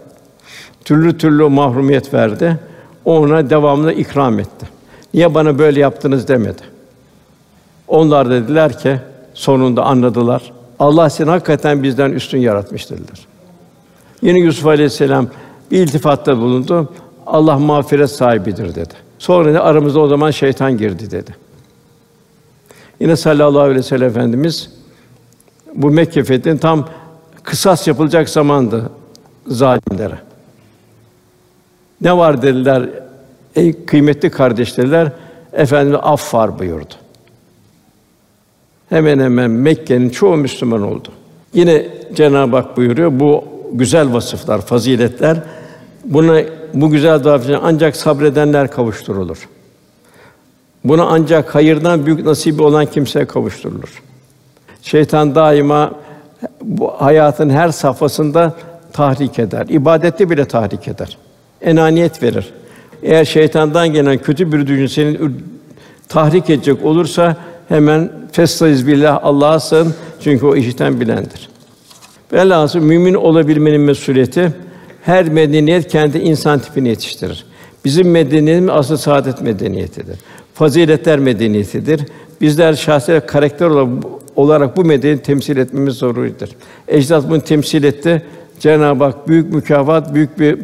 Türlü türlü mahrumiyet verdi. O ona devamlı ikram etti. Niye bana böyle yaptınız demedi. Onlar dediler ki sonunda anladılar. Allah seni hakikaten bizden üstün yaratmış dediler. Yine Yusuf Aleyhisselam bir iltifatta bulundu. Allah mağfiret sahibidir dedi. Sonra da aramızda o zaman şeytan girdi dedi. Yine sallallahu aleyhi ve sellem efendimiz bu Mekke fethinin tam kısas yapılacak zamandı zalimlere. Ne var dediler ey kıymetli kardeşler Efendimiz af var buyurdu. Hemen hemen Mekke'nin çoğu Müslüman oldu. Yine Cenab-ı Hak buyuruyor bu güzel vasıflar, faziletler buna bu güzel davranışa ancak sabredenler kavuşturulur. Buna ancak hayırdan büyük nasibi olan kimseye kavuşturulur. Şeytan daima bu hayatın her safhasında tahrik eder. İbadette bile tahrik eder. Enaniyet verir. Eğer şeytandan gelen kötü bir düşünce seni tahrik edecek olursa hemen festaiz billah Allah'a sığın çünkü o işiten bilendir. Velhâsıl mümin olabilmenin mesuliyeti her medeniyet kendi insan tipini yetiştirir. Bizim medeniyetimiz asıl saadet medeniyetidir. Faziletler medeniyetidir. Bizler şahsi karakter olarak bu medeniyeti temsil etmemiz zorunludur. Ecdat bunu temsil etti. Cenab-ı Hak büyük mükafat, büyük bir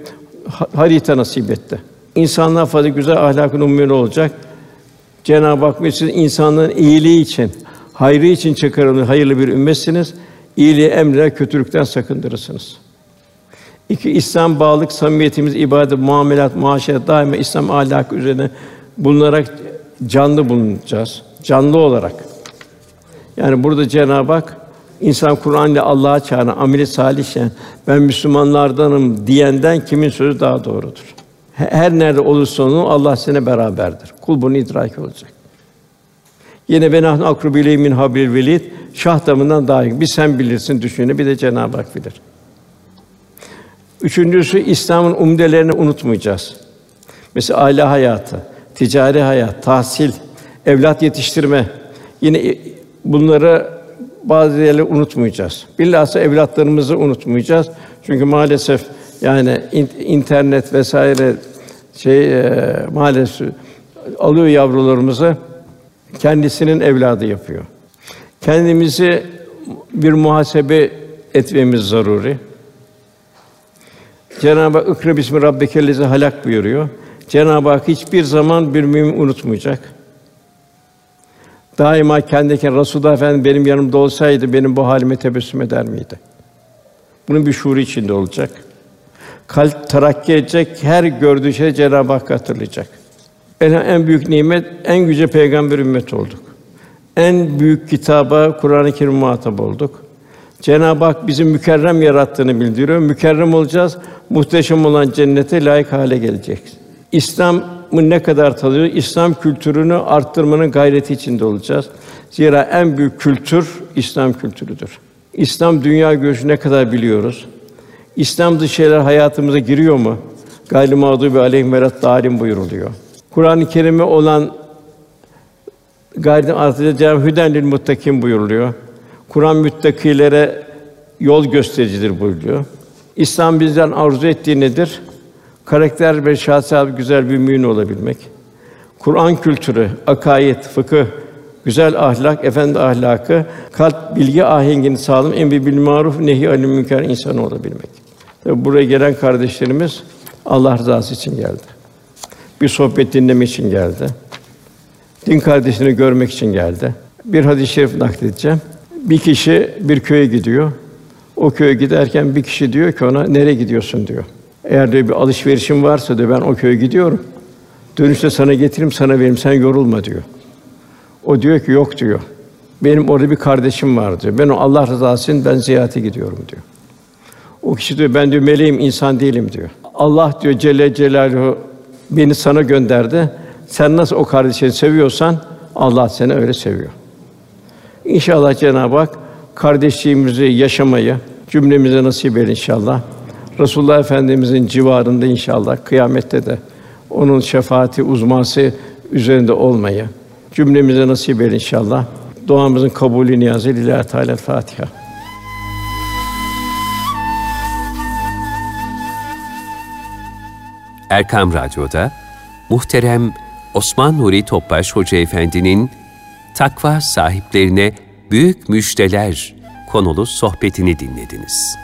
harita nasip etti. İnsanlar fazla güzel ahlakın umumi olacak. Cenab-ı Hak siz insanlığın iyiliği için, hayrı için çıkarılmış hayırlı bir ümmetsiniz. İyiliği emreder, kötülükten sakındırırsınız. İki İslam bağlılık, samimiyetimiz, ibadet, muamelat, muaşeret daima İslam ahlakı üzerine bulunarak canlı bulunacağız. Canlı olarak. Yani burada Cenab-ı Hak insan Kur'an ile Allah'a çağıran ameli salihken ben Müslümanlardanım diyenden kimin sözü daha doğrudur? Her nerede olursa olsun Allah sene beraberdir. Kul bunu idrak olacak. Yine ben ahnu akrubi min habil velid şah damından daha iyi. Bir sen bilirsin düşünü bir de Cenab-ı Hak bilir. Üçüncüsü İslam'ın umdelerini unutmayacağız. Mesela aile hayatı, ticari hayat, tahsil, evlat yetiştirme. Yine bunları bazı yerleri unutmayacağız. Bilhassa evlatlarımızı unutmayacağız. Çünkü maalesef yani internet vesaire şey e, maalesef alıyor yavrularımızı kendisinin evladı yapıyor. Kendimizi bir muhasebe etmemiz zaruri. Cenab-ı Hak "Ikra bismi rabbikellezi halak" buyuruyor. Cenab-ı Hak hiçbir zaman bir mümin unutmayacak. Daima kendine Resulullah benim yanımda olsaydı benim bu halime tebessüm eder miydi? Bunun bir şuuru içinde olacak. Kalp terakki edecek, her gördüğü şey Cenab-ı Hak hatırlayacak. En, en büyük nimet, en yüce peygamber ümmet olduk. En büyük kitaba Kur'an-ı Kerim muhatap olduk. Cenab-ı Hak bizi mükerrem yarattığını bildiriyor. Mükerrem olacağız, muhteşem olan cennete layık hale geleceğiz. İslam'ı ne kadar tanıyor? İslam kültürünü arttırmanın gayreti içinde olacağız. Zira en büyük kültür İslam kültürüdür. İslam dünya görüşü ne kadar biliyoruz? İslam dışı şeyler hayatımıza giriyor mu? Gayri mağdubi aleyhim dalim buyuruluyor. Kur'an-ı Kerim'e olan gayretin artıracağım hüden lil muttakin buyuruluyor. Kur'an müttakilere yol göstericidir buyuruyor. İslam bizden arzu ettiği nedir? Karakter ve şahsiyet güzel bir mümin olabilmek. Kur'an kültürü, akaid, fıkıh, güzel ahlak, efendi ahlakı, kalp bilgi ahengini sağlam, emri bil maruf, nehi anil münker insanı olabilmek. Ve buraya gelen kardeşlerimiz Allah rızası için geldi. Bir sohbet dinlemek için geldi. Din kardeşini görmek için geldi. Bir hadis-i şerif nakledeceğim. Bir kişi bir köye gidiyor. O köye giderken bir kişi diyor ki ona nereye gidiyorsun diyor. Eğer diyor bir alışverişim varsa diyor ben o köye gidiyorum. Dönüşte sana getireyim sana vereyim sen yorulma diyor. O diyor ki yok diyor. Benim orada bir kardeşim var diyor. Ben o Allah rızası için ben ziyarete gidiyorum diyor. O kişi diyor ben diyor meleğim insan değilim diyor. Allah diyor Celle Celaluhu beni sana gönderdi. Sen nasıl o kardeşini seviyorsan Allah seni öyle seviyor. İnşallah Cenab-ı Hak kardeşliğimizi yaşamayı cümlemize nasip eder inşallah. Resulullah Efendimizin civarında inşallah kıyamette de onun şefaati uzması üzerinde olmayı cümlemize nasip eder inşallah. Duamızın kabulü niyazı lillahi Teala Fatiha. Erkam Radyo'da muhterem Osman Nuri Topbaş Hoca Efendi'nin takva sahiplerine büyük müjdeler konulu sohbetini dinlediniz.